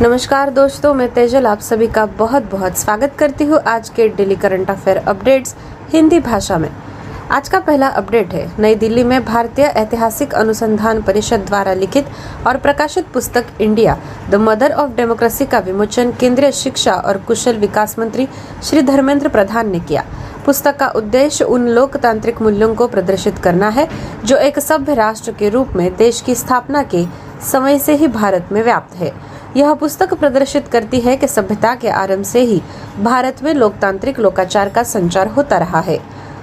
नमस्कार दोस्तों, मैं तेजल आप सभी का बहुत बहुत स्वागत करती हूँ आज के daily current affair updates Hindi भाषा में। आज का पहला अपडेट है, नई दिल्ली में भारतीय ऐतिहासिक अनुसंधान परिषद द्वारा लिखित और प्रकाशित पुस्तक India, the mother of democracy का विमोचन केंद्रीय शिक्षा और कुशल विकास मंत्री श्री धर्मेंद्र प्रधान ने किया। पुस्तक का उद्देश्य उन लोकतांत्रिक मूल्यों को प्रदर्शित करना है, जो एक सभ्य राष्ट्र के रूप में देश की स्थापना के समय से ही भारत में व्याप्त है। यह पुस्तक प्रदर्शित करती है कि सभ्यता के आरंभ से ही भारत में लोकतांत्रिक लोकाचार का संचार होता रहा है।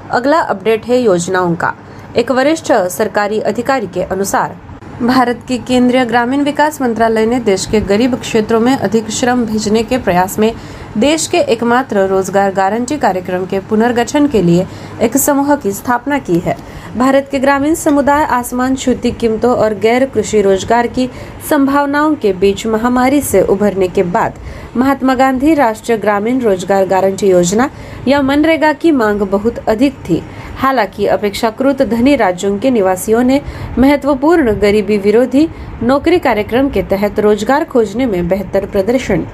अगला अपडेट है योजनाओं का। एक वरिष्ठ सरकारी अधिकारी के अनुसार, भारत के केंद्रीय ग्रामीण विकास मंत्रालय ने देश के गरीब क्षेत्रों में अधिक श्रम भेजने के प्रयास में देश के एकमात्र रोज़गार गारंटी कार्यक्रम के पुनर्गठन के लिए एक समूह की स्थापना की है। भारत के ग्रामीण समुदाय आसमान छूती कीमतों और गैर कृषि रोज़गार की संभावनाओं के बीच महामारी से उभरने के बाद महात्मा गांधी राष्ट्रीय ग्रामीण रोज़गार गारंटी योजना या मनरेगा की मांग बहुत अधिक थी। हालाँकि अपेक्षाकृत धनी राज्यों के निवासियों ने महत्वपूर्ण गरीबी विरोधी नौकरी कार्यक्रम के तहत रोज़गार खोजने में बेहतर प्रदर्शन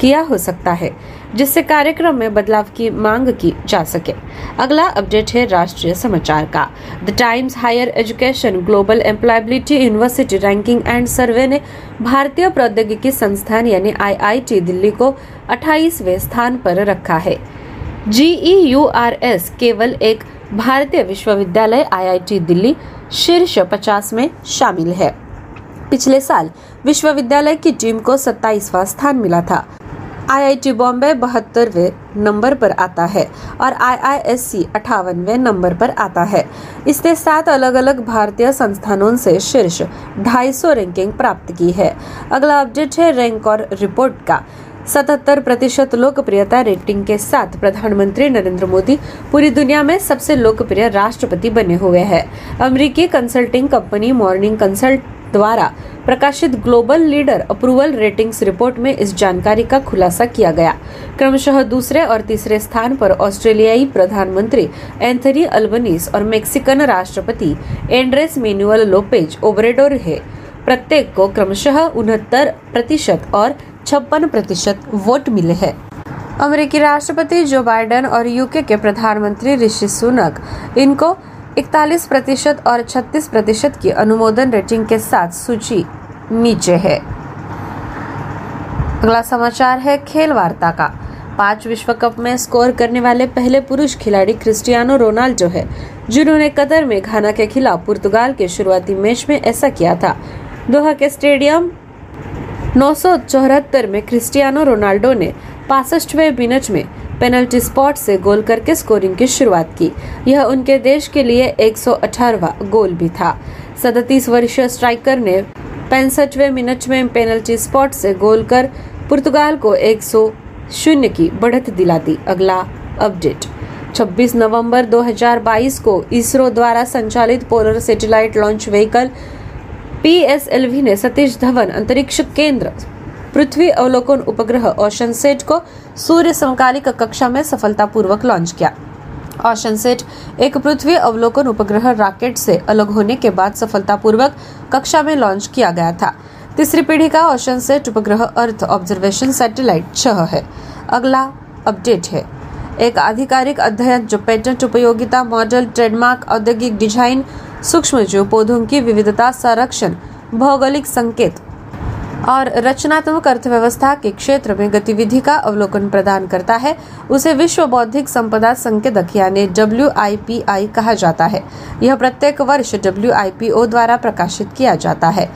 किया हो सकता है, जिससे कार्यक्रम में बदलाव की मांग की जा सके। अगला अपडेट है राष्ट्रीय समाचार का। The Times Higher Education Global Employability University Ranking and Survey ने भारतीय प्रौद्योगिकी संस्थान यानी आईआईटी दिल्ली को 28वें स्थान पर रखा है। जीईयूआरएस केवल एक भारतीय विश्वविद्यालय आईआईटी दिल्ली शीर्ष 50 में शामिल है। पिछले साल विश्वविद्यालय की टीम को 27वां स्थान मिला था। आईआईटी बॉम्बे बहत्तरवे नंबर पर आता है और आईआईएससी अठावनवे नंबर पर आता है। इसने सात अलग अलग भारतीय संस्थानों से शीर्ष 250 रैंकिंग प्राप्त की है। अगला अपडेट है रैंक और रिपोर्ट का। सतहत्तर प्रतिशत लोकप्रियता रेटिंग के साथ प्रधानमंत्री नरेंद्र मोदी पूरी दुनिया में सबसे लोकप्रिय राष्ट्रपति बने हुए हैं। अमेरिकी कंसल्टिंग कंपनी मॉर्निंग कंसल्ट द्वारा प्रकाशित global leader approval ratings report में इस जानकारी का खुलासा किया गया। क्रमशः दूसरे और तीसरे स्थान पर ऑस्ट्रेलियाई प्रधानमंत्री एंथनी अल्बनीस और मेक्सिकन राष्ट्रपति एंड्रेस मेनुअल लोपेज ओबरेडोर है। प्रत्येक को क्रमशः उनहत्तर प्रतिशत और छप्पन प्रतिशत वोट मिले हैं। अमेरिकी राष्ट्रपति जो बाइडेन और यूके के प्रधानमंत्री ऋषि सुनक, इनको इकतालीस प्रतिशत और 36 प्रतिशत की अनुमोदन रेटिंग के साथ सूची नीचे है। अगला समाचार है खेल वार्ता का। पाँच विश्व कप में स्कोर करने वाले पहले पुरुष खिलाड़ी क्रिस्टियानो रोनाल्डो है, जिन्होंने कतर में घाना के खिलाफ पुर्तगाल के शुरुआती मैच में ऐसा किया था। दोहा के स्टेडियम नौ सौ चौहत्तर में क्रिस्टियानो रोनाल्डो ने पासठवें मिनट में पेनल्टी स्पॉट से गोल करके स्कोरिंग की शुरुआत की। यह उनके देश के लिए एक गोल भी था। सदतीस वर्षीय स्ट्राइकर ने पैंसठवे मिनट में पेनल्टी स्पॉट से गोल कर पुर्तगाल को एक शून्य की बढ़त दिला दी। अगला अपडेट। 26 नवंबर 2022 को इसरो द्वारा संचालित polar satellite launch vehicle PSLV ने सतीश धवन, अंतरिक्ष केंद्र, पृथ्वी अवलोकन उपग्रह ओशन सेट को सूर्य समकालिक कक्षा में सफलतापूर्वक लॉन्च किया। ओशन सेट एक पृथ्वी अवलोकन उपग्रह रॉकेट से अलग होने के बाद सफलतापूर्वक कक्षा में लॉन्च किया गया था। तीसरी पीढ़ी का ओशन सेट उपग्रह अर्थ ऑब्जर्वेशन सैटेलाइट छह है। अगला अपडेट है। एक आधिकारिक अध्ययन जो पेटेंट उपयोगिता मॉडल, ट्रेडमार्क, औद्योगिक डिज़ाइन सूक्ष्म जीव पौधों की विविधता संरक्षण, भौगोलिक संकेत और रचनात्मक अर्थव्यवस्था के क्षेत्र में गतिविधि का अवलोकन प्रदान करता है। उसे विश्व बौद्धिक संपदा संकेतक यानी डब्ल्यू कहा जाता है। यह प्रत्येक वर्ष WIPO द्वारा प्रकाशित किया जाता है।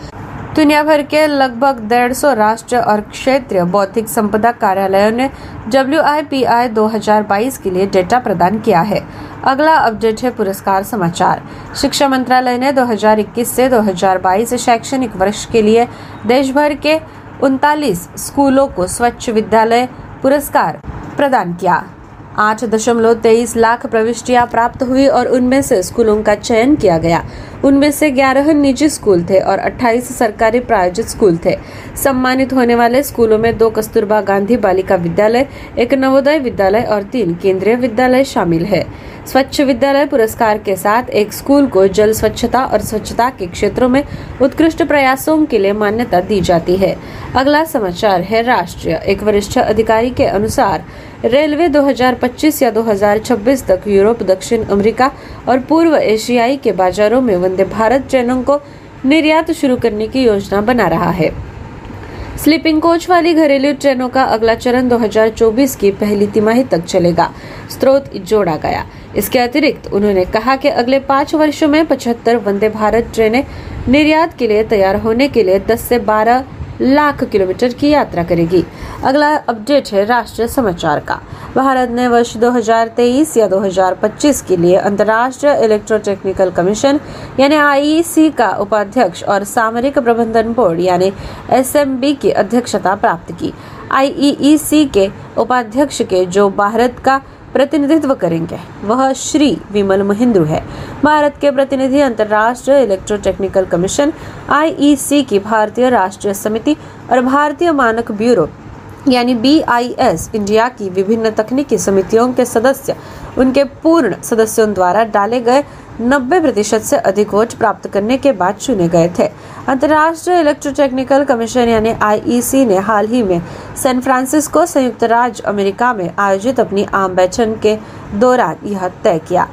दुनिया भर के लगभग डेढ़ सौ राष्ट्र और क्षेत्रीय बौद्धिक संपदा कार्यालयों ने डब्ल्यू आई पी आई दो हज़ार बाईस के लिए डेटा प्रदान किया है। अगला अपडेट है पुरस्कार समाचार। शिक्षा मंत्रालय ने 2021 से 2022 शैक्षणिक वर्ष के लिए देश भर के उनतालीस स्कूलों को स्वच्छ विद्यालय पुरस्कार प्रदान किया। आठ दशमलव तेईस लाख प्रविष्टियाँ प्राप्त हुई और उनमें से स्कूलों का चयन किया गया। उनमें से ग्यारह निजी स्कूल थे और 28 सरकारी प्रायोजित स्कूल थे। सम्मानित होने वाले स्कूलों में दो कस्तूरबा गांधी बालिका विद्यालय, एक नवोदय विद्यालय और तीन केंद्रीय विद्यालय शामिल है। स्वच्छ विद्यालय पुरस्कार के साथ एक स्कूल को जल स्वच्छता और स्वच्छता के क्षेत्रों में उत्कृष्ट प्रयासों के लिए मान्यता दी जाती है। अगला समाचार है राष्ट्रीय। एक वरिष्ठ अधिकारी के अनुसार, रेलवे 2025 या 2026 तक यूरोप, दक्षिण अमेरिका और पूर्व एशियाई के बाजारों में वंदे भारत ट्रेनों को निर्यात शुरू करने की योजना बना रहा है। स्लीपिंग कोच वाली घरेलू ट्रेनों का अगला चरण 2024 की पहली तिमाही तक चलेगा। स्रोत जोड़ा गया। इसके अतिरिक्त उन्होंने कहा कि अगले पाँच वर्षों में पचहत्तर वंदे भारत ट्रेनें निर्यात के लिए तैयार होने के लिए 10 से 12 लाख किलोमीटर की यात्रा करेगी। अगला अपडेट है राष्ट्रीय समाचार का। भारत ने वर्ष 2023 या 2025 के लिए अंतर्राष्ट्रीय इलेक्ट्रोटेक्निकल कमीशन यानी आईईसी का उपाध्यक्ष और सामरिक प्रबंधन बोर्ड यानी एसएमबी की अध्यक्षता प्राप्त की। आईईसी के उपाध्यक्ष के जो भारत का प्रतिनिधित्व करेंगे। वह श्री विमल महेंद्र है। भारत के प्रतिनिधि अंतर्राष्ट्रीय इलेक्ट्रोटेक्निकल कमीशन आईईसी की भारतीय राष्ट्रीय समिति और भारतीय मानक ब्यूरो, यानी बी इंडिया की विभिन्न तकनीकी समितियों के सदस्य, उनके पूर्ण सदस्यों द्वारा डाले गए 90 प्रतिशत से अधिक वोट प्राप्त करने के बाद चुने गए थे। अंतर्राष्ट्रीय इलेक्ट्रोटेक्निकल कमीशन यानी आईईसी ने हाल ही में सैन फ्रांसिस्को संयुक्त राज्य अमेरिका में आयोजित अपनी आम बैठक के दौरान यह तय किया।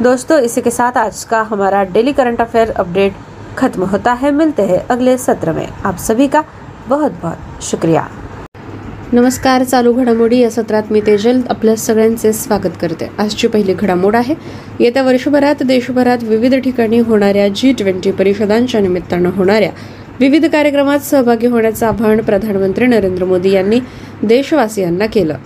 दोस्तों, इसी के साथ आज का हमारा डेली करंट अफेयर अपडेट खत्म होता है। मिलते हैं अगले सत्र में। आप सभी का बहुत बहुत शुक्रिया। नमस्कार चालू घडामोडी या सत्रात मी तेजल आपल्या सगळ्यांचे स्वागत करते. आजची पहिली घडामोड आहे. येत्या वर्षभरात देशभरात विविध ठिकाणी होणाऱ्या जी ट्वेंटी परिषदांच्या निमित्तानं होणाऱ्या विविध कार्यक्रमात सहभागी होण्याचं आवाहन प्रधानमंत्री नरेंद्र मोदी यांनी देशवासियांना केलं.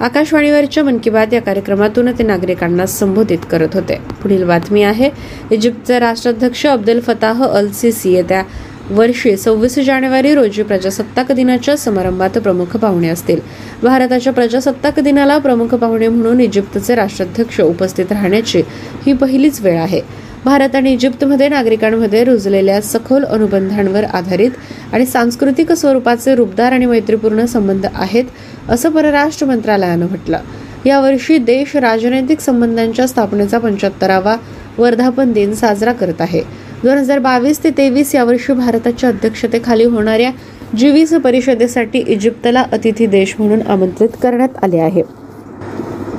आकाशवाणीवरच्या मन की बात या कार्यक्रमातून ते नागरिकांना संबोधित करत होते. पुढील बातमी आहे इजिप्तचे राष्ट्राध्यक्ष अब्दुल फताह अल सिसी येत्या वर्षी सव्वीस जानेवारी रोजी प्रजासत्ताक दिनाच्या समारंभात प्रमुख पाहुणे असतील. भारताच्या प्रजासत्ताक दिनाला प्रमुख पाहुणे म्हणून इजिप्तचे राष्ट्राध्यक्ष उपस्थित राहण्याची ही पहिलीच वेळ आहे. भारत आणि इजिप्तमध्ये नागरिकांमध्ये रुजलेल्या सखोल अनुबंधांवर आधारित आणि सांस्कृतिक स्वरूपाचे रूपदार आणि मैत्रीपूर्ण संबंध आहेत असं परराष्ट्र मंत्रालयानं म्हटलं. यावर्षी देश राजनैतिक संबंधांच्या स्थापनेचा पंच्याहत्तरावा वर्धापन दिन साजरा करत आहे. दोन हजार बावीस ते तेवीस या वर्षी भारताच्या अध्यक्षतेखाली होणाऱ्या जी वीस परिषदेसाठी इजिप्तला अतिथी देश म्हणून आमंत्रित करण्यात आले आहे.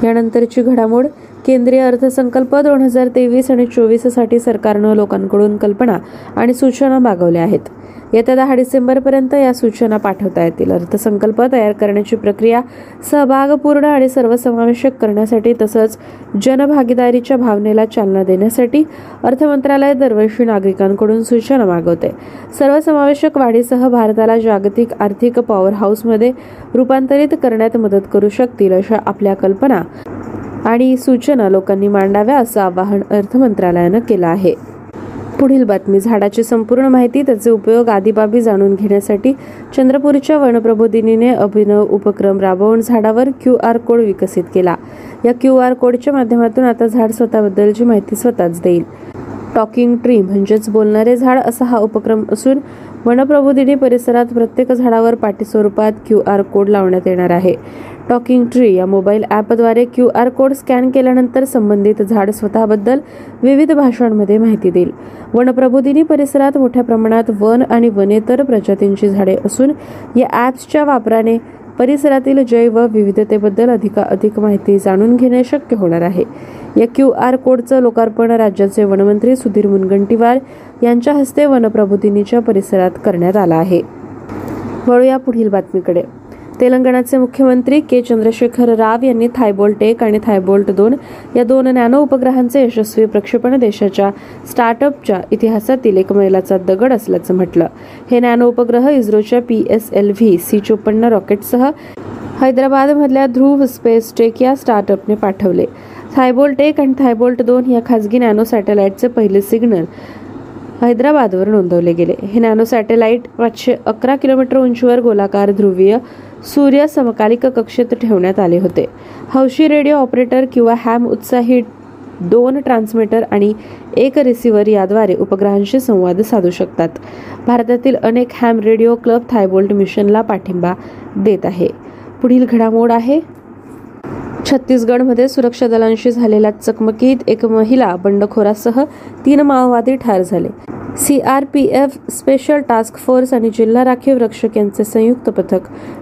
यानंतरची घडामोड केंद्रीय अर्थसंकल्प दोन हजार तेवीस आणि चोवीससाठी सरकारनं लोकांकडून कल्पना आणि सूचना मागवल्या आहेत. येत्या दहा डिसेंबरपर्यंत या सूचना पाठवता येतील. अर्थसंकल्प तयार करण्याची प्रक्रिया सहभागपूर्ण आणि सर्वसमावेशक करण्यासाठी तसंच जनभागीदारीच्या भावनेला चालना देण्यासाठी अर्थ मंत्रालय दरवर्षी नागरिकांकडून सूचना मागवते. सर्वसमावेशक वाढीसह भारताला जागतिक आर्थिक पॉवर हाऊसमध्ये रूपांतरित करण्यात मदत करू शकतील अशा आपल्या कल्पना आणि सूचना लोकांनी मांडाव्या असं आवाहन अर्थ मंत्रालयानं केलं आहे. पुढील बातमी झाडाची संपूर्ण माहिती त्याचे उपयोग आदी बाबी जाणून घेण्यासाठी चंद्रपूरच्या वनप्रबोधिनीने अभिनव उपक्रम राबवून झाडावर क्यू आर कोड विकसित केला. या क्यू आर कोडच्या माध्यमातून आता झाड स्वतःबद्दलची माहिती स्वतःच देईल. टॉकिंग ट्री म्हणजेच बोलणारे झाड असा हा उपक्रम असून वनप्रबोधिनी परिसरात प्रत्येक झाडावर पाठी स्वरूपात क्यू आर कोड लावण्यात येणार आहे. टॉकिंग ट्री या मोबाईल ॲपद्वारे क्यू आर कोड स्कॅन केल्यानंतर संबंधित झाड स्वतःबद्दल विविध भाषांमध्ये माहिती देईल. वनप्रबोधिनी परिसरात मोठ्या प्रमाणात वन आणि वनेतर प्रजातींची झाडे असून या ॲप्सच्या वापराने परिसरातील जैव विविधतेबद्दल अधिकाधिक माहिती जाणून घेणे शक्य होणार आहे. या क्यू आर कोडचं लोकार्पण राज्याचे वनमंत्री सुधीर मुनगंटीवार यांच्या हस्ते वनप्रबोधिनीच्या परिसरात करण्यात आला आहे. वळूया पुढील बातमीकडे. तेलंगणाचे मुख्यमंत्री के चंद्रशेखर राव यांनी थायबोल्ट एक आणि थायबोल्ट दोन या दोन नॅनो उपग्रहांचे यशस्वी प्रक्षेपण देशाच्या स्टार्टअपच्या इतिहासातील एक मैलाचा दगड असल्याचं म्हटलं. हे नॅनो उपग्रह इस्रोच्या P S L V C चोपन्न रॉकेटसह हैदराबादमधल्या ध्रुव स्पेस टेक या स्टार्टअपने पाठवले. थायबोल्ट एक आणि थायबोल्ट दोन या खासगी नॅनो सॅटेलाइटचे पहिले सिग्नल हैदराबादवर नोंदवले गेले. हे नॅनो सॅटेलाइट पाचशे अकरा किलोमीटर उंचीवर गोलाकार ध्रुवीय सूर्य समकालिक कक्षेत ठेवण्यात आले होते. हौशी रेडिओ ऑपरेटर किंवा हॅम उत्साही दोन ट्रान्समीटर आणि एक रिसिव्हर याद्वारे उपग्रहांशी संवाद साधू शकतात. भारतातील अनेक हॅम रेडिओ क्लब थायबोल्ट मिशनला पाठिंबा देत आहे. पुढील घडामोड आहे. छत्तीसगडमध्ये सुरक्षा दलांशी झालेल्या चकमकीत एक महिला बंडखोरासह तीन माओवादी ठार झाले. सीआरपीएफ स्पेशल टास्क फोर्स आणि जिल्हा राखीव रक्षक यांचे संयुक्त पथक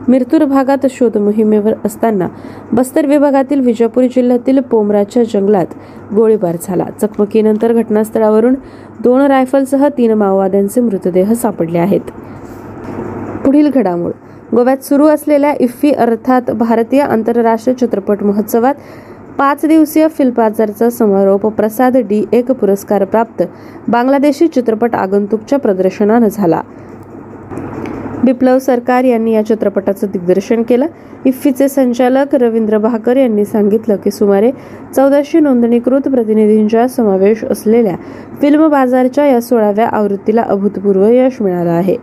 मिरतूर भागात शोध मोहिमेवर असताना बस्तर विभागातील विजापूर जिल्ह्यातील पोमराच्या जंगलात गोळीबार झाला. चकमकीनंतर घटनास्थळावरून दोन रायफलसह तीन माओवाद्यांचे मृतदेह सापडले आहेत. पुढील घडामोड. गोव्यात सुरू असलेल्या इफ्फी अर्थात भारतीय आंतरराष्ट्रीय चित्रपट महोत्सवात पाच दिवसीय फिल्मबाजारचा समारोप प्रसाद डी एक पुरस्कार प्राप्त. बांगलादेशी चित्रपट आगंतुकच्या प्रदर्शनानं झाला. बिप्लव सरकार यांनी या चित्रपटाचं दिग्दर्शन केलं. इफ्फीचे संचालक रवींद्र भाकर यांनी सांगितलं की सुमारे चौदाशे नोंदणीकृत प्रतिनिधींचा समावेश असलेल्या फिल्म बाजारच्या या सोळाव्या आवृत्तीला अभूतपूर्व यश मिळालं आहे.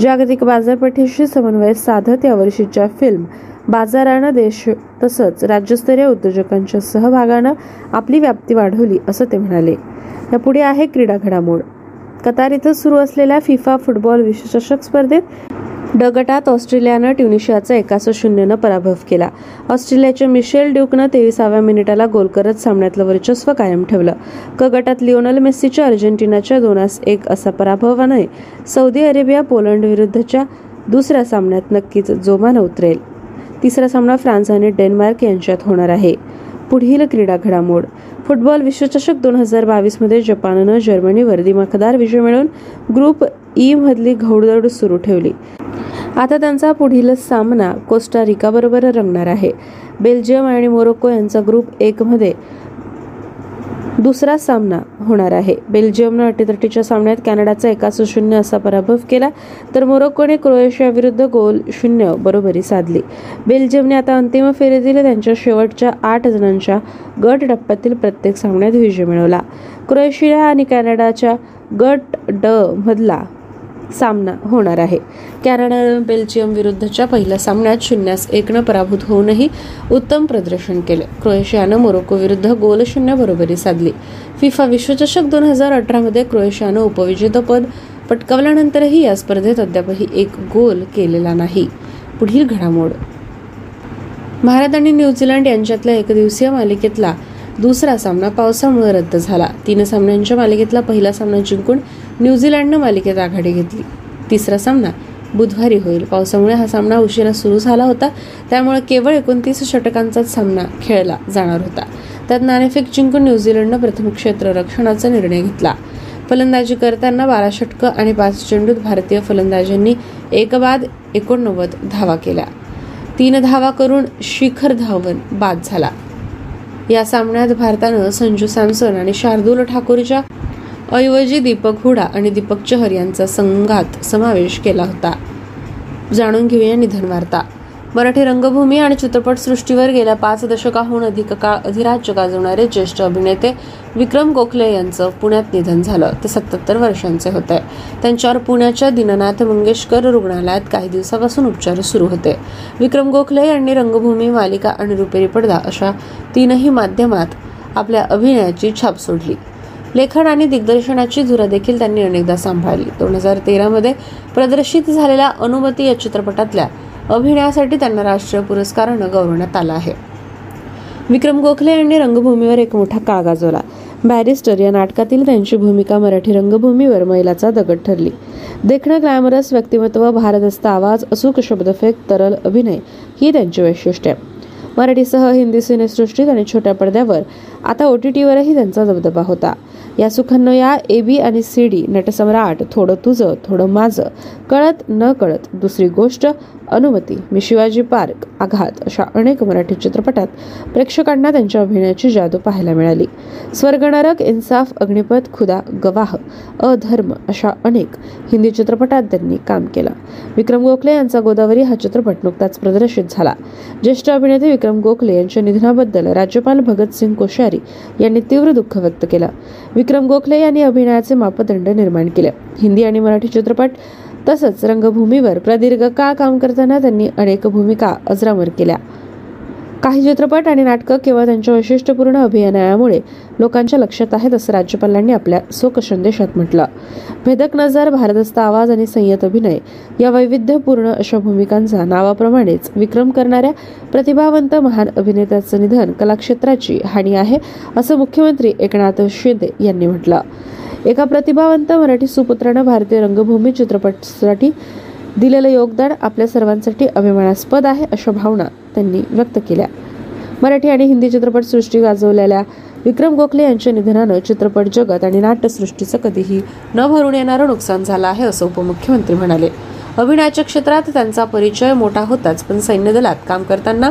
जागतिक बाजारपेठेशी समन्वय साधत यावर्षीच्या फिल्म बाजारानं देश तसंच राज्यस्तरीय उद्योजकांच्या सहभागानं आपली व्याप्ती वाढवली असं ते म्हणाले. यापुढे आहे क्रीडा घडामोड कतार इथं सुरू असलेल्या फिफा फुटबॉल विश्वचषक स्पर्धेत ड गटात ऑस्ट्रेलियानं ट्युनिशियाचा एकाच शून्यनं पराभव केला. ऑस्ट्रेलियाच्या मिशेल ड्यूकनं तेविसाव्या मिनिटाला गोल करत सामन्यातलं वर्चस्व कायम ठेवलं. क गटात लिओनल मेस्सीच्या अर्जेंटिनाच्या दोनास एक असा पराभवाने सौदी अरेबिया पोलंड विरुद्धच्या दुसऱ्या सामन्यात नक्कीच जोमानं उतरेल. तिसरा सामना फ्रान्स आणि डेन्मार्क यांच्यात होणार आहे. पुढील क्रीडा घडामोड फुटबॉल विश्वचषक दोन हजार बावीसमध्ये जपाननं जर्मनीवर दिमाखदार विजय मिळवून ग्रुप ई मधली घौडदौड सुरू ठेवली. आता त्यांचा पुढील सामना कोस्टा बरोबर रंगणार आहे. बेल्जियम आणि मोरोक्को यांचा ग्रुप एक मध्ये दुसरा सामना होणार आहे. बेल्जियमनं अटीतटीच्या सामन्यात कॅनडाचा एकाच शून्य असा पराभव केला तर मोरोक्कोने क्रोएशियाविरुद्ध गोल शून्य बरोबरी साधली. बेल्जियमने आता अंतिम फेरीतील त्यांच्या शेवटच्या आठ जणांच्या गट टप्प्यातील प्रत्येक सामन्यात विजय मिळवला. क्रोएशिया आणि कॅनडाच्या गट ड मधला सामना होणार आहे. कॅनडानं बेल्जियम विरुद्धच्या पहिल्या सामन्यात शून्यास एकनं पराभूत होऊनही उत्तम प्रदर्शन केले. क्रोएशियानं मोरोको विरुद्ध गोलशून्य बरोबरी साधली. फिफा विश्वचषक दोन हजार अठरामध्ये क्रोएशियानं उपविजेतेपद पटकावल्यानंतरही या स्पर्धेत अद्यापही एक गोल केलेला नाही. पुढील घडामोड. भारत आणि न्यूझीलंड यांच्यातल्या एकदिवसीय मालिकेतला दुसरा सामना पावसामुळे रद्द झाला. तीन सामन्यांच्या मालिकेतला पहिला सामना जिंकून न्यूझीलंडनं मालिकेत आघाडी घेतली. तिसरा सामना बुधवारी होईल. पावसामुळे हा सामना उशिरा सुरू झाला होता. त्यामुळे केवळ एकोणतीस षटकांचाच सामना खेळला जाणार होता. त्यात नाणेफेक जिंकून न्यूझीलंडनं प्रथम क्षेत्ररक्षणाचा निर्णय घेतला. फलंदाजी करताना बारा षटकं आणि पाच चेंडूत भारतीय फलंदाजांनी एक बाद एकोणनव्वद धावा केल्या. तीन धावा करून शिखर धावन बाद झाला. या सामन्यात भारतानं संजू सॅमसन आणि शार्दूल ठाकूरच्या ऐवजी दीपक हुडा आणि दीपक चहर यांचा संघात समावेश केला होता. जाणून घेऊया निधन वार्ता. मराठी रंगभूमी आणि चित्रपटसृष्टीवर गेल्या पाच दशकाहून अधिक काळ अधिराज्य गाजवणारे ज्येष्ठ अभिनेते विक्रम गोखले यांचं पुण्यात निधन झालं. ते सत्याहत्तर वर्षांचे होते. त्यांच्यावर पुण्याच्या दीननाथ मंगेशकर रुग्णालयात काही दिवसापासून उपचार सुरू होते. विक्रम गोखले यांनी रंगभूमी मालिका आणि रुपेरी पडदा अशा तीनही माध्यमात आपल्या अभिनयाची छाप सोडली. लेखन आणि दिग्दर्शनाची धुरा देखील त्यांनी अनेकदा सांभाळली. दोन हजार तेरामध्ये प्रदर्शित झालेल्या अनुमती या चित्रपटातल्या अभिनयासाठी त्यांना राष्ट्रीय पुरस्कारानं गौरवण्यात आला आहे. विक्रम गोखले यांनी रंगभूमीवर एक मोठा काळ गाजवला. बॅरिस्टर या नाटकातील त्यांची भूमिका मराठी रंगभूमीवर मैलाचा दगड ठरली. देखणं ग्लॅमरस व्यक्तिमत्व भारदस्त आवाज अचूक शब्दफेक तरल अभिनय ही त्यांची वैशिष्ट्ये. मराठीसह हिंदी सिनेसृष्टीत आणि छोट्या पडद्यावर आता ओ टी टीवरही त्यांचा दबदबा होता. या सुखन्न या ए बी आणि सी डी नटसम्राट थोडं तुझं थोडं माझं कळत न कळत दुसरी गोष्ट अनुमती मी शिवाजी पार्क आघात अशा अनेक मराठी चित्रपटात प्रेक्षकांना त्यांच्या अभिनयाची जादू पाहायला मिळाली. स्वर्गनरक इन्साफ अग्निपथ खुदा गवाह अधर्म अशा अनेक हिंदी चित्रपटात त्यांनी काम केलं. विक्रम गोखले यांचा गोदावरी हा चित्रपट नुकताच प्रदर्शित झाला. ज्येष्ठ अभिनेते विक्रम गोखले यांच्या निधनाबद्दल राज्यपाल भगतसिंग कोश्यारी यांनी तीव्र दुःख व्यक्त केलं. विक्रम गोखले यांनी अभिनयाचे मापदंड निर्माण केले. हिंदी आणि मराठी चित्रपट तसंच रंगभूमीवर प्रदीर्घ काळ काम करताना त्यांनी अनेक भूमिका अजरामर केल्या. काही चित्रपट आणि नाटकं केवळ त्यांच्या वैशिष्ट्यपूर्ण अभिनयामुळे लोकांच्या लक्षात आहेत असं राज्यपालांनी आपल्या शोक संदेशात म्हटलं. भेदक नजर भारदस्त आवाज आणि संयत अभिनय या वैविध्यपूर्ण अशा भूमिकांचा नावाप्रमाणेच विक्रम करणाऱ्या प्रतिभावंत महान अभिनेत्याचं निधन कलाक्षेत्राची हानी आहे असं मुख्यमंत्री एकनाथ शिंदे यांनी म्हटलं. एका प्रतिभावंत मराठी सुपुत्रानं भारतीय रंगभूमी चित्रपटासाठी दिलेलं योगदान आपल्या सर्वांसाठी अभिमानास्पद आहे अशा भावना त्यांनी व्यक्त केल्या. मराठी आणि हिंदी चित्रपटसृष्टी गाजवलेल्या विक्रम गोखले यांच्या निधनानं चित्रपट जगत आणि नाट्यसृष्टीचं कधीही न भरून येणारं नुकसान झालं आहे असं उपमुख्यमंत्री म्हणाले. अभिनयाच्या क्षेत्रात त्यांचा परिचय मोठा होताच पण सैन्य दलात काम करताना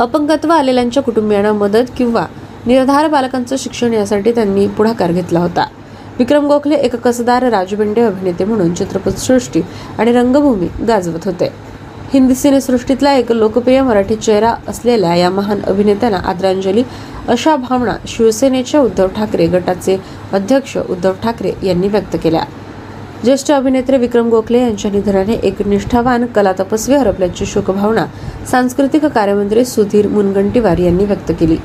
अपंगत्व आलेल्यांच्या कुटुंबियांना मदत किंवा निर्धार बालकांचं शिक्षण यासाठी त्यांनी पुढाकार घेतला होता. विक्रम गोखले एक कसदार राजबिंडे अभिनेते म्हणून चित्रपटसृष्टी आणि रंगभूमी गाजवत होते. हिंदी सिनेसृष्टीतला एक लोकप्रिय मराठी चेहरा असलेल्या या महान अभिनेत्यांना आदरांजली अशा भावना शिवसेनेच्या उद्धव ठाकरे गटाचे अध्यक्ष उद्धव ठाकरे यांनी व्यक्त केल्या. ज्येष्ठ अभिनेते विक्रम गोखले यांच्या निधनाने एक निष्ठावान कला तपस्वी हरपल्याची शोकभावना सांस्कृतिक कार्यमंत्री सुधीर मुनगंटीवार यांनी व्यक्त केली.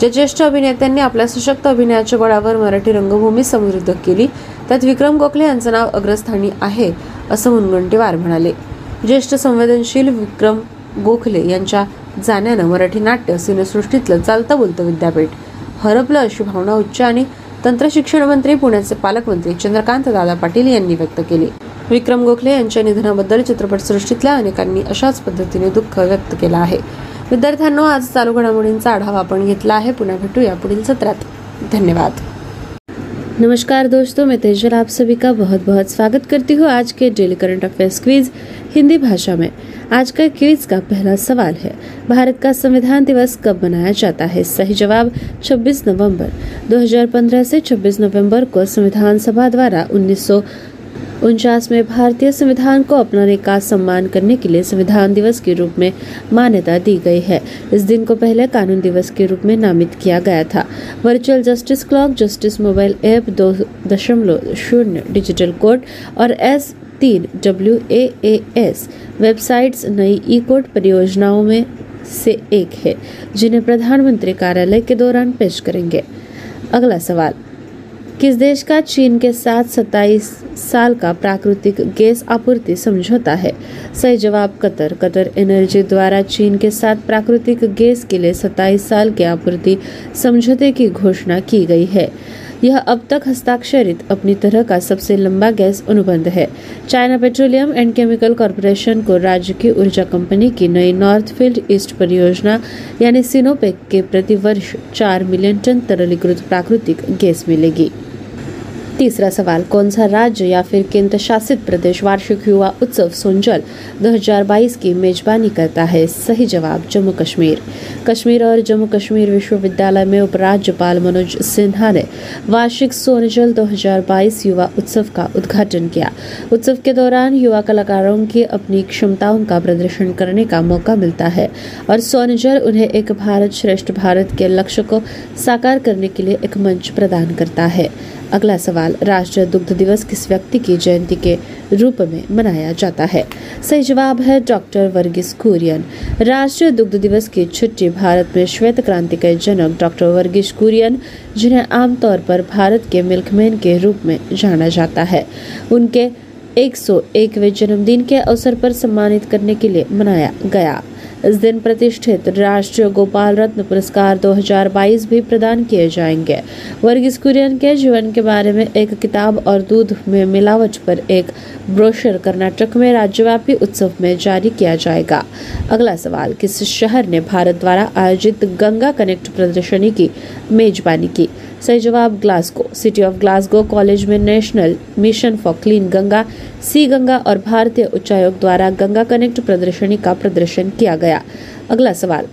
ज्या ज्येष्ठ अभिनेत्यांनी आपल्या सशक्त अभिनयाच्या बळावर मराठी रंगभूमी समृद्ध केली त्यात विक्रम गोखले यांचं नाव अग्रस्थानी आहे असं मुनगंटीवार म्हणाले. ज्येष्ठ संवेदनशील विक्रम गोखले यांच्या जाण्यानं मराठी नाट्य सिनेसृष्टीतलं चालतं बोलतं विद्यापीठ. हरपलं अशी भावना उच्च आणि तंत्रशिक्षण मंत्री पुण्याचे पालकमंत्री चंद्रकांत दादा पाटील यांनी व्यक्त केली. विक्रम गोखले यांच्या निधनाबद्दल चित्रपटसृष्टीतल्या अनेकांनी अशाच पद्धतीने दुःख व्यक्त केलं आहे. विद्यार्थ्यांनो, आज चालू घडामोडींचा आढावा आपण घेतला आहे. पुन्हा भेटूया पुढील सत्रात. धन्यवाद. नमस्कार दोस्तों, मैं तेजल, आप सभी का बहुत बहुत स्वागत करती हूँ आज के daily current affairs quiz Hindi भाषा में। आज का क्विज का पहला सवाल है, भारत का संविधान दिवस कब मनाया जाता है? सही जवाब 26 नवंबर। 2015 से 26 नवंबर को संविधान सभा द्वारा उन्नीस सौ उनचास में भारतीय संविधान को अपनाने का सम्मान करने के लिए संविधान दिवस के रूप में मान्यता दी गई है। इस दिन को पहले कानून दिवस के रूप में नामित किया गया था। Virtual justice clock, justice mobile app दो दशमलव शून्य डिजिटल कोड और एस तीन डब्ल्यू ए एस वेबसाइट्स नई ई कोड परियोजनाओं में से एक है, जिन्हें प्रधानमंत्री कार्यालय के दौरान पेश करेंगे। अगला सवाल। किस देश का चीन के साथ 27 साल का प्राकृतिक गैस आपूर्ति समझौता है? सही जवाब, कतर। कतर एनर्जी द्वारा चीन के साथ प्राकृतिक गैस के लिए 27 साल के आपूर्ति समझौते की घोषणा की गई है। यह अब तक हस्ताक्षरित अपनी तरह का सबसे लंबा गैस अनुबंध है। China Petroleum and Chemical Corporation को राज्य की ऊर्जा कंपनी की नई नॉर्थ फ़ील्ड ईस्ट परियोजना, यानी सिनोपेक के प्रति वर्ष चार मिलियन टन तरलीकृत प्राकृतिक गैस मिलेगी। तीसरा सवाल, कौन सा राज्य या फिर केंद्र शासित प्रदेश वार्षिक युवा उत्सव सोनजल 2022 की मेजबानी करता है? सही जवाब, जम्मू कश्मीर। कश्मीर और जम्मू कश्मीर विश्वविद्यालय में उपराज्यपाल मनोज सिन्हा ने वार्षिक सोनजल 2022 युवा उत्सव का उद्घाटन किया। उत्सव के दौरान युवा कलाकारों की अपनी क्षमताओं का प्रदर्शन करने का मौका मिलता है और सोनजल उन्हें एक भारत श्रेष्ठ भारत के लक्ष्य को साकार करने के लिए एक मंच प्रदान करता है। अगला सवाल, राष्ट्रीय दुग्ध दिवस किस व्यक्ति की जयंती के रूप में मनाया जाता है? सही जवाब है डॉक्टर वर्गीस कुरियन। राष्ट्रीय दुग्ध दिवस की छुट्टी भारत में श्वेत क्रांति के जनक डॉक्टर वर्गीस कुरियन, जिन्हें आमतौर पर भारत के मिल्कमैन के रूप में जाना जाता है। उनके 101वें जन्मदिन के अवसर पर सम्मानित करने के लिए मनाया गया। इस दिन प्रतिष्ठित राष्ट्रीय गोपाल रत्न पुरस्कार 2022 भी प्रदान किए जाएँगे। वर्गीस कुरियन के जीवन के बारे में एक किताब और दूध में मिलावट पर एक ब्रोशर कर्नाटक में राज्यव्यापी उत्सव में जारी किया जाएगा। अगला सवाल, किस शहर ने भारत द्वारा आयोजित गंगा कनेक्ट प्रदर्शनी की मेजबानी की? सही जवाब, Glasgow. City of Glasgow College में National Mission for Clean Ganga C Ganga और भारतीय उच्चायोग द्वारा गंगा कनेक्ट प्रदर्शनी का प्रदर्शन किया गया। अगला सवाल।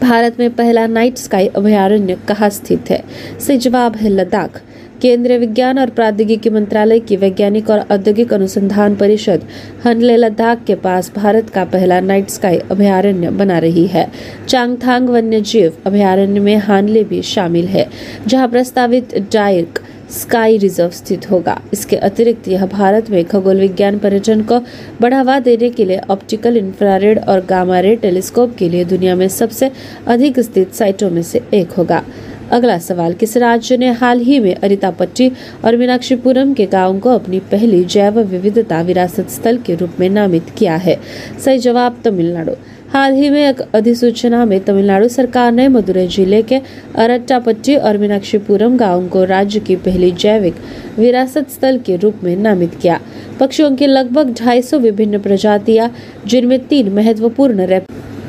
भारत में पहला नाइट स्काई अभयारण्य कहाँ स्थित है? सही जवाब है लद्दाख। केंद्रीय विज्ञान और प्रौद्योगिकी मंत्रालय की वैज्ञानिक और औद्योगिक अनुसंधान परिषद हनले लद्दाख के पास भारत का पहला नाइट स्काई अभयारण्य बना रही है। चांगथांग वन्य जीव अभयारण्य में हानले भी शामिल है, जहाँ प्रस्तावित डायक स्काई रिज़र्व स्थित होगा। इसके अतिरिक्त यह भारत में खगोल विज्ञान पर्यटन को बढ़ावा देने के लिए ऑप्टिकल इंफ्रारेड और गामा रे टेलीस्कोप के लिए दुनिया में सबसे अधिक स्थित साइटों में से एक होगा। अगला सवाल, किस राज्य ने हाल ही में अरितापट्टी और मीनाक्षीपुरम के गाँव को अपनी पहली जैव विविधता विरासत स्थल के रूप में नामित किया है? सही जवाब, तमिलनाडु। हाल ही में एक अधिसूचना में तमिलनाडु सरकार ने मदुरई ज़िले के अरट्टापट्टी और मीनाक्षीपुरम गाँव को राज्य की पहली जैविक विरासत स्थल के रूप में नामित किया। पक्षियों की लगभग 250 विभिन्न प्रजातियाँ, जिनमें तीन महत्वपूर्ण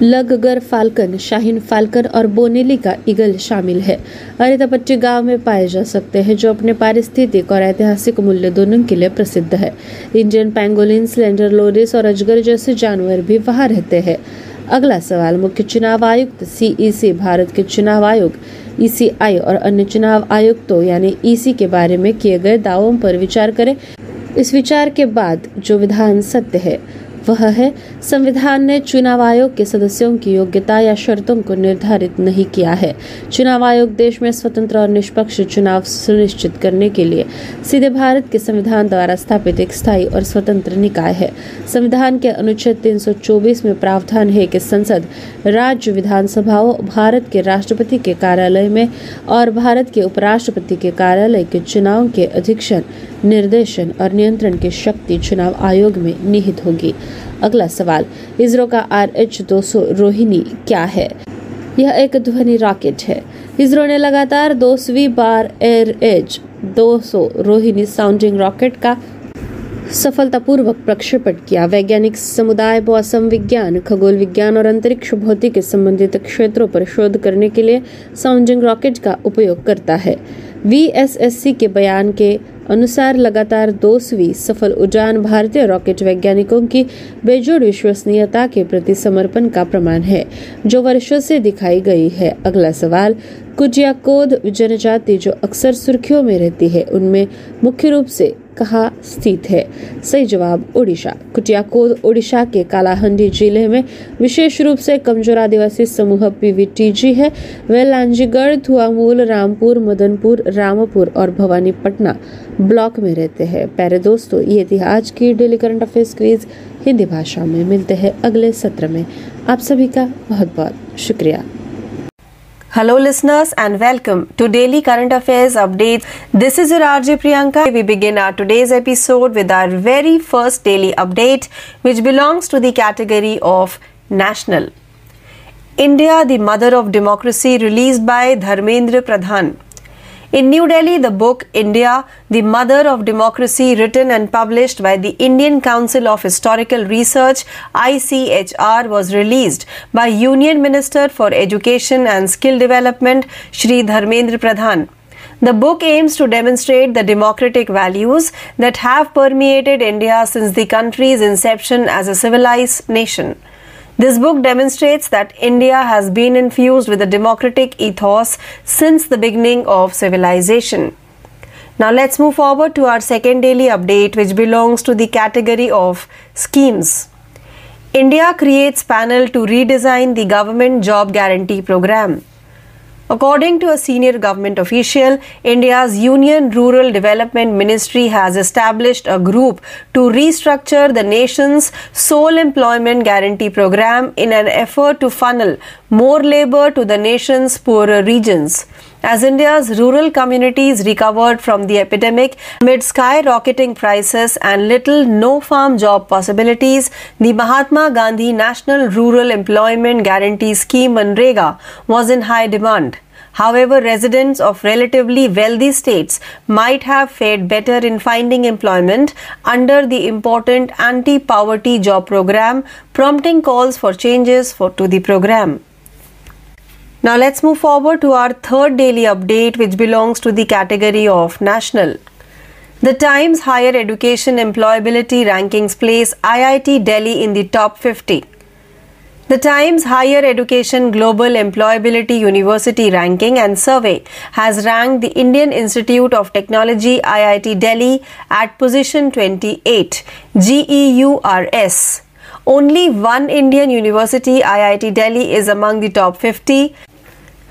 लगगर फाल्कन, शाहीन फाल्कन और बोनेली का ईगल शामिल है। अरितापट्टी गाँव में पाए जा सकते हैं, जो अपने पारिस्थितिक और ऐतिहासिक मूल्य दोनों के लिए प्रसिद्ध है। इंडियन पैंगोलिन, सिलेंडर लोरिस और अजगर जैसे जानवर भी वहाँ रहते हैं। अगला सवाल, मुख्य चुनाव आयुक्त सीईसी भारत के चुनाव आयोग ईसीआई और अन्य चुनाव आयुक्तों, यानी ईसी के बारे में किए गए दावों पर विचार करें। इस विचार के बाद जो विधान सत्य है, वह है संविधान ने चुनाव आयोग के सदस्यों की योग्यता या शर्तों को निर्धारित नहीं किया है। चुनाव आयोग देश में स्वतंत्र और निष्पक्ष चुनाव सुनिश्चित करने के लिए सीधे भारत के संविधान द्वारा स्थापित एक स्थायी और स्वतंत्र निकाय है। संविधान के अनुच्छेद 324 में प्रावधान है कि संसद राज्य विधानसभाओं, भारत के राष्ट्रपति के कार्यालय में और भारत के उपराष्ट्रपति के कार्यालय के चुनाव के अधीक्षण, निर्देशन और नियंत्रण की शक्ति चुनाव आयोग में निहित होगी। अगला सवाल, इसरो का आर एच दो रोहिणी क्या है? यह एक ध्वनि रॉकेट है। इसरो ने लगातार दोसवीं बार R H 200 Rohini sounding rocket का सफलतापूर्वक प्रक्षेपण किया। वैज्ञानिक समुदाय, मौसम विज्ञान, खगोल विज्ञान और अंतरिक्ष भौतिक संबंधित क्षेत्रों पर शोध करने के लिए साउंडिंग रॉकेट का उपयोग करता है। वीएसएससी के बयान के अनुसार लगातार दोसवीं सफल उड़ान भारतीय रॉकेट वैज्ञानिकों की बेजोड़ विश्वसनीयता के प्रति समर्पण का प्रमाण है, जो वर्षों से दिखाई गई है। अगला सवाल कुछ या कोद जनजाति जो अक्सर सुर्खियों में रहती है, उनमें मुख्य रूप से कहा स्थित है? सही जवाब, ओडिशा। कुटियाकोद ओडिशा के कालाहंडी ज़िले में विशेष रूप से कमज़ोर आदिवासी समूह पीवीटीजी है। वे लांजीगढ़ थुआमूल रामपुर, मदनपुर, रामपुर और भवानी पटना ब्लॉक में रहते हैं। प्यारे दोस्तों, ये थी आज की daily current affairs quiz. Hindi भाषा में मिलते हैं अगले सत्र में। आप सभी का बहुत बहुत शुक्रिया। Hello listeners and welcome to Daily Current Affairs Updates. This is your RJ Priyanka. We begin our today's episode with our very first daily update which belongs to the category of National. India, the Mother of Democracy released by Dharmendra Pradhan. In New Delhi, the book India, the Mother of Democracy, written and published by the Indian Council of Historical Research ICHR, was released by Union Minister for Education and Skill Development Shri Dharmendra Pradhan. The book aims to demonstrate the democratic values that have permeated India since the country's inception as a civilized nation. This book demonstrates that India has been infused with a democratic ethos since the beginning of civilization. Now let's move forward to our second daily update which belongs to the category of schemes. India creates panel to redesign the government job guarantee program. According to a senior government official, India's Union Rural Development Ministry has established a group to restructure the nation's sole employment guarantee program in an effort to funnel more labor to the nation's poorer regions. As India's rural communities recovered from the epidemic amid skyrocketing prices and little no farm job possibilities, the Mahatma Gandhi National Rural Employment Guarantee Scheme Manrega was in high demand. However, residents of relatively wealthy states might have fared better in finding employment under the important anti poverty job program, prompting calls for changes for, to the program. Now, let's move forward to our third daily update, which belongs to the category of national. The Times Higher Education Employability Rankings place IIT Delhi in the top 50. The Times Higher Education Global Employability University Ranking and Survey has ranked the Indian Institute of Technology IIT Delhi at position 28, GEURS. Only one Indian university, IIT Delhi, is among the top 50.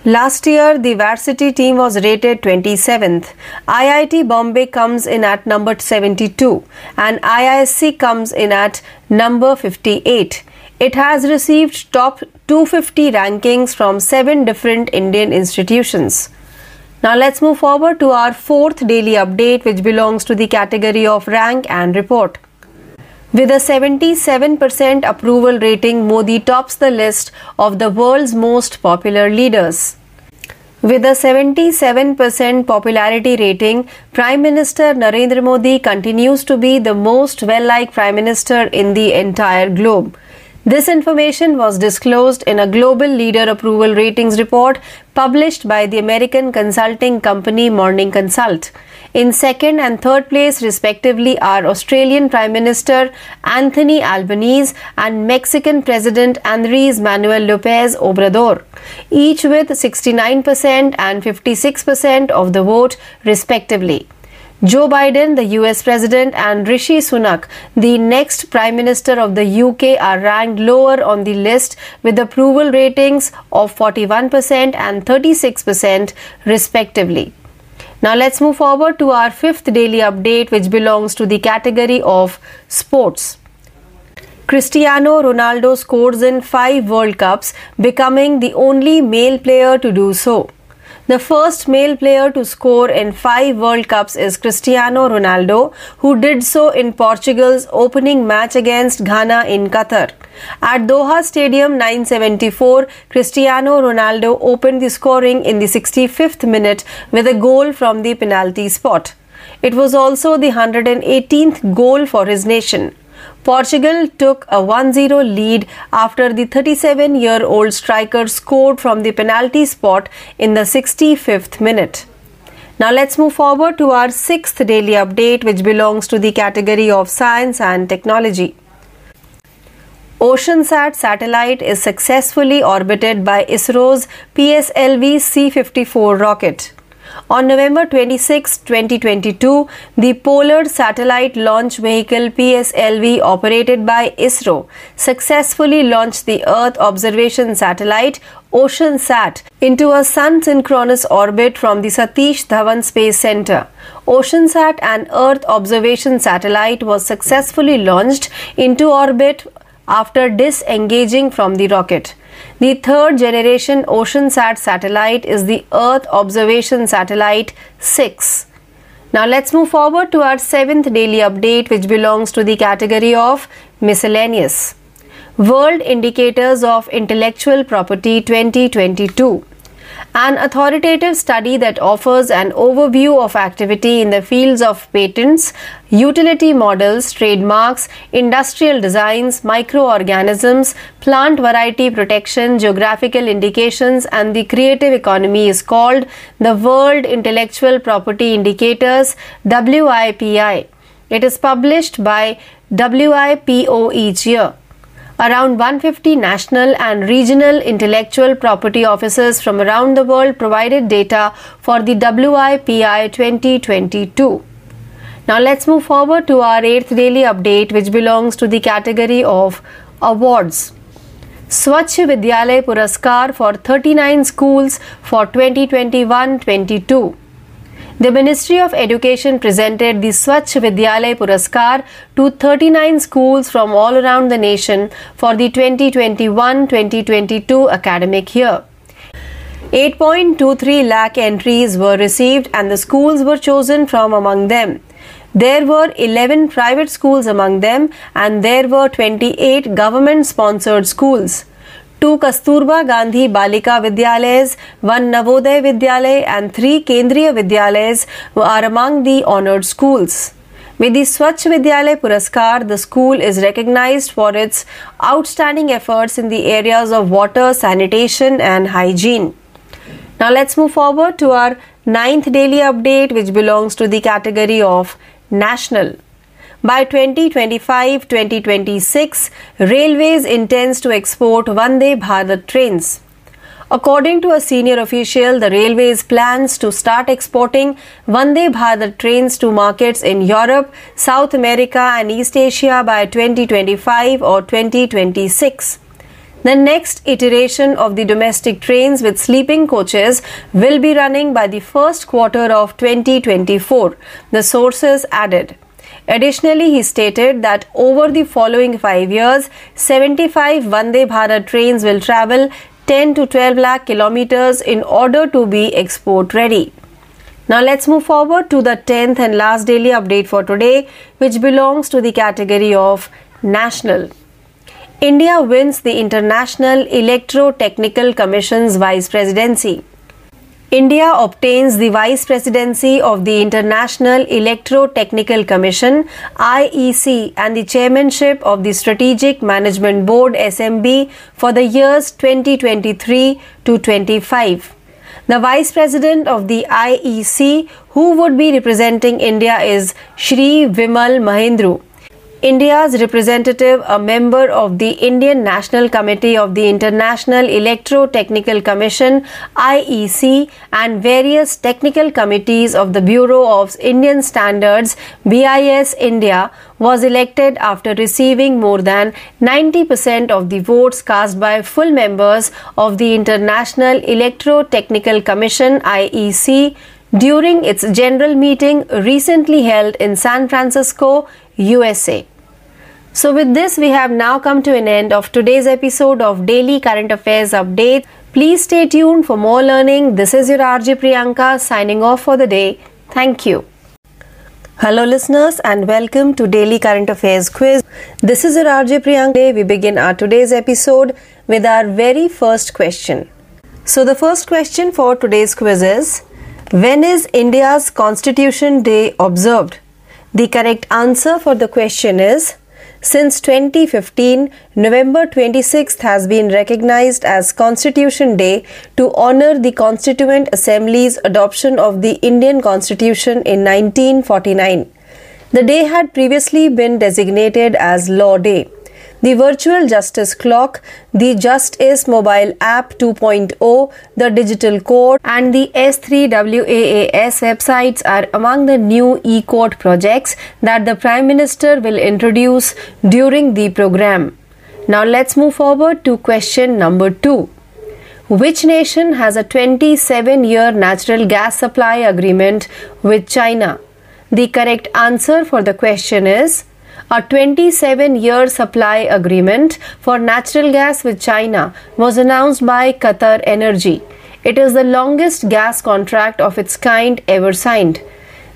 Last year, the varsity team was rated 27th. IIT Bombay comes in at number 72 and IISc comes in at number 58. It has received top 250 rankings from seven different Indian institutions. Now let's move forward to our fourth daily update, which belongs to the category of rank and report. With a 77% approval rating, Modi tops the list of the world's most popular leaders. With a 77% popularity rating, Prime Minister Narendra Modi continues to be the most well liked Prime Minister in the entire globe. This information was disclosed in a global leader approval ratings report published by the American consulting company Morning Consult. In second and third place, respectively, are Australian Prime Minister Anthony Albanese and Mexican President Andres Manuel Lopez Obrador, each with 69% and 56% of the vote, respectively. Joe Biden, the US President, and Rishi Sunak, the next Prime Minister of the UK, are ranked lower on the list with approval ratings of 41% and 36%, respectively. Now let's move forward to our fifth daily update, which belongs to the category of sports. Cristiano Ronaldo scores in five World Cups, becoming the only male player to do so. The first male player to score in five World Cups is Cristiano Ronaldo, who did so in Portugal's opening match against Ghana in Qatar. At Doha Stadium 974, Cristiano Ronaldo opened the scoring in the 65th minute with a goal from the penalty spot. It was also the 118th goal for his nation. Portugal took a 1 0 lead after the 37 year old striker scored from the penalty spot in the 65th minute. Now let's move forward to our sixth daily update, which belongs to the category of science and technology. OceanSat satellite is successfully orbited by ISRO's PSLV C 54 rocket. On November 26, 2022, the Polar Satellite Launch Vehicle PSLV operated by ISRO successfully launched the Earth observation satellite OceanSat into a sun synchronous orbit from the Satish Dhawan Space Center. OceanSat, an Earth observation satellite, was successfully launched into orbit after disengaging from the rocket. The third generation OceanSat satellite is the Earth Observation Satellite 6. Now let's move forward to our seventh daily update, which belongs to the category of miscellaneous. World Indicators of Intellectual Property 2022 an authoritative study that offers an overview of activity in the fields of patents, utility models, trademarks, industrial designs, microorganisms, plant variety protection, geographical indications, and the creative economy is called the World Intellectual Property Indicators WIPI. It is published by WIPO each year. Around 150 national and regional intellectual property officers from around the world provided data for the WIPI 2022. Now let's move forward to our 8th daily update which belongs to the category of awards. Swachh Vidyalay Puraskar for 39 schools for 2021-22. The Ministry of Education presented the Swachh Vidyalay Puraskar to 39 schools from all around the nation for the 2021-2022 academic year. 8.23 lakh entries were received and the schools were chosen from among them. There were 11 private schools among them and there were 28 government sponsored schools two Kasturba Gandhi Balika Vidyalayas, one Navodaya Vidyalay, and three Kendriya Vidyalayas are among the honored schools. With the Swachh Vidyalay Puraskar, the school is recognized for its outstanding efforts in the areas of water, sanitation, and hygiene. Now let's move forward to our ninth daily update, which belongs to the category of national. By 2025-2026, Railways intends to export Vande Bharat trains. According to a senior official, the Railways plans to start exporting Vande Bharat trains to markets in Europe, South America and East Asia by 2025 or 2026. The next iteration of the domestic trains with sleeping coaches will be running by the first quarter of 2024, the sources added. Additionally, he stated that over the following five years, 75 Vande Bharat trains will travel 10 to 12 lakh kilometers in order to be export ready. Now let's move forward to the 10th and last daily update for today, which belongs to the category of national. India wins the International Electrotechnical Commission's vice presidency. India obtains the vice presidency of the International Electrotechnical Commission IEC and the chairmanship of the Strategic Management Board SMB for the years 2023 to 25. The vice president of the IEC who would be representing India is Shri Vimal Mahindru. India's representative, a member of the Indian National Committee of the International Electrotechnical Commission IEC and various technical committees of the Bureau of Indian Standards BIS India was elected after receiving more than 90% of the votes cast by full members of the International Electrotechnical Commission IEC during its general meeting recently held in San Francisco, USA. So, with this, we have now come to an end of today's episode of Daily Current Affairs Update. Please stay tuned for more learning. This is your RJ Priyanka signing off for the day. Thank you. Hello, listeners, and welcome to Daily Current Affairs Quiz. This is your RJ Priyanka. We begin our today's episode with our very first question. So, the first question for today's quiz is When is India's Constitution Day observed? The correct answer for the question is since 2015, November 26th has been recognized as Constitution Day to honor the Constituent Assembly's adoption of the Indian Constitution in 1949. The day had previously been designated as Law Day the Virtual Justice Clock, the Justice Mobile App 2.0, the Digital Court, and the S3WAAS websites are among the new e court projects that the Prime Minister will introduce during the program. Now let's move forward to question number 2. Which nation has a 27 year natural gas supply agreement with China? The correct answer for the question is a 27 year supply agreement for natural gas with China was announced by Qatar Energy. It is the longest gas contract of its kind ever signed.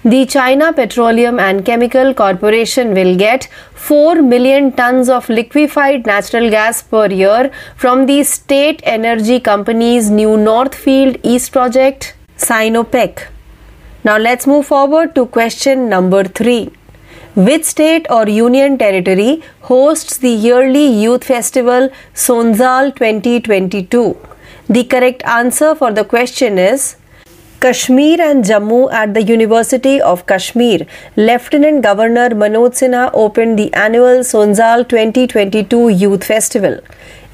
The China Petroleum and Chemical Corporation will get 4 million tons of liquefied natural gas per year from the state energy company's new Northfield East project, Sinopec. Now let's move forward to question number 3. Which state or union territory hosts the yearly youth festival Sonzal 2022? The correct answer for the question is Kashmir and Jammu at the University of Kashmir. Lieutenant Governor Manoj Sinha opened the annual Sonzal 2022 Youth Festival.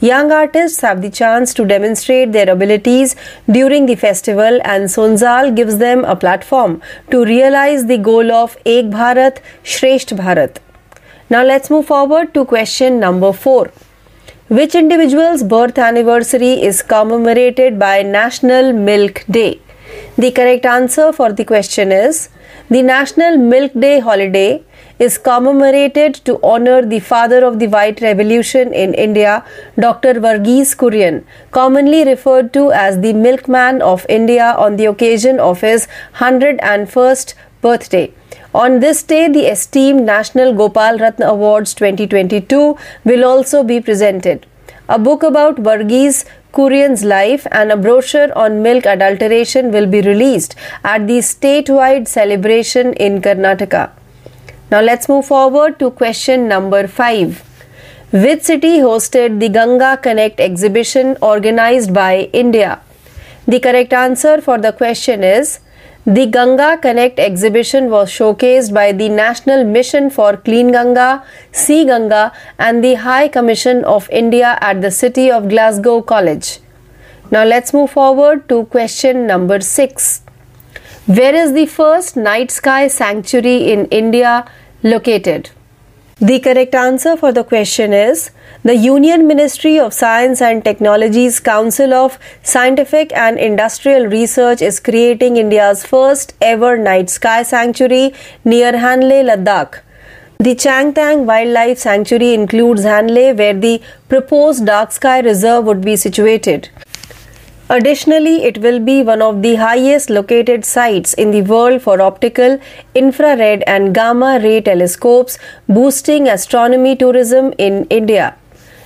Young artists have the chance to demonstrate their abilities during the festival, and Sonzal gives them a platform to realize the goal of Ek Bharat, Shresht Bharat. Now let's move forward to question number 4. Which individual's birth anniversary is commemorated by National Milk Day? The correct answer for the question is the National Milk Day holiday is commemorated to honor the father of the White Revolution in India, Dr. Verghese Kurien, commonly referred to as the Milkman of India on the occasion of his 101st birthday. On this day, the esteemed National Gopal Ratna Awards 2022 will also be presented. A book about Verghese Kurien's life and a brochure on milk adulteration will be released at the statewide celebration in Karnataka. Now let's move forward to question number 5. Which city hosted the Ganga Connect exhibition organized by India? The correct answer for the question is the Ganga Connect exhibition was showcased by the National Mission for Clean Ganga, cGanga, and the High Commission of India at the City of Glasgow College. Now let's move forward to question number 6. Where is the first night sky sanctuary in India located? The correct answer for the question is the Union Ministry of Science and Technology's Council of Scientific and Industrial Research is creating India's first ever night sky sanctuary near Hanle, Ladakh. The Changtang Wildlife Sanctuary includes Hanle, where the proposed dark sky reserve would be situated. Additionally, it will be one of the highest located sites in the world for optical, infrared, and gamma ray telescopes, boosting astronomy tourism in India.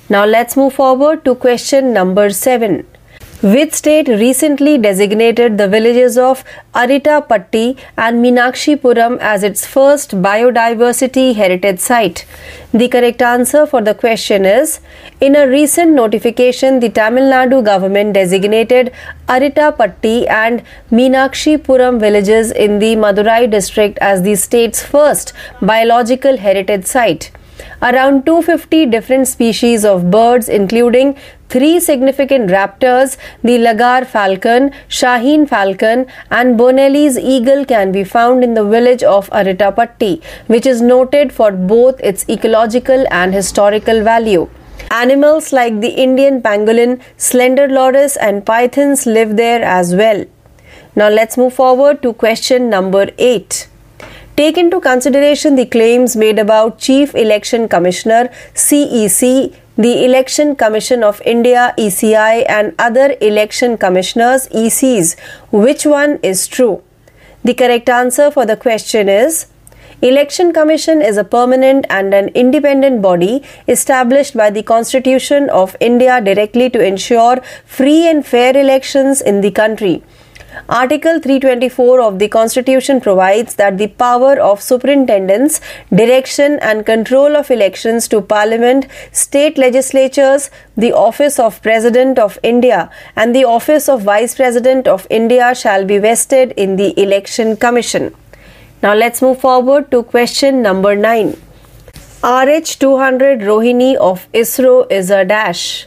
Now, let's move forward to question number 7. Which state recently designated the villages of Aritapatti and Meenakshipuram as its first biodiversity heritage site? The correct answer for the question is In a recent notification, the Tamil Nadu government designated Aritapatti and Meenakshipuram villages in the Madurai district as the state's first biological heritage site. Around 250 different species of birds, including three significant raptors, the Laggar falcon, Shaheen falcon, and Bonelli's eagle, can be found in the village of Aritapatti, which is noted for both its ecological and historical value. Animals like the Indian pangolin, slender loris, and pythons live there as well. Now let's move forward to question number 8. Take into consideration the claims made about Chief Election Commissioner CEC, the Election Commission of India ECI, and other election commissioners ECs. Which one is true? The correct answer for the question is Election Commission is a permanent and an independent body established by the Constitution of India directly to ensure free and fair elections in the country. Article 324 of the Constitution provides that the power of superintendence, direction, and control of elections to Parliament, state legislatures, the office of President of India, and the office of Vice President of India shall be vested in the Election Commission. Now let's move forward to question number 9. RH 200 Rohini of ISRO is a dash.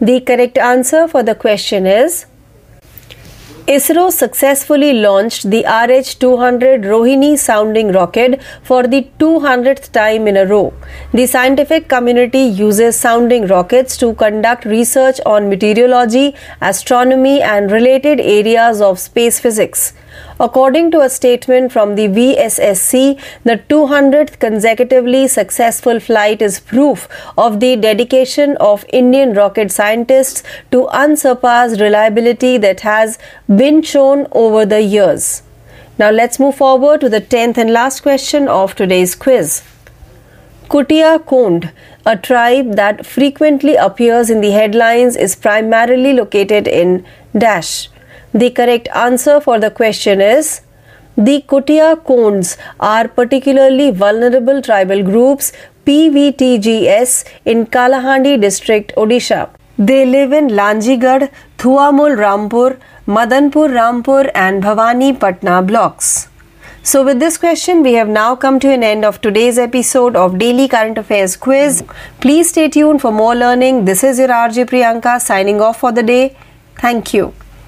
The correct answer for the question is ISRO successfully launched the RH 200 Rohini sounding rocket for the 200th time in a row. The scientific community uses sounding rockets to conduct research on meteorology, astronomy, and related areas of space physics. According to a statement from the VSSC, the 200th consecutively successful flight is proof of the dedication of Indian rocket scientists to unsurpassed reliability that has been shown over the years. Now let's move forward to the 10th and last question of today's quiz. Kutia Kond, a tribe that frequently appears in the headlines, is primarily located in Dash. The correct answer for the question is the Kutia Konds are particularly vulnerable tribal groups PVTGS in Kalahandi district, Odisha. They live in Lanjigarh, Thuamul Rampur, Madanpur Rampur and Bhavani Patna blocks. So, with this question, we have now come to an end of today's episode of Daily Current Affairs Quiz. Please stay tuned for more learning. This is your RJ Priyanka signing off for the day. Thank you.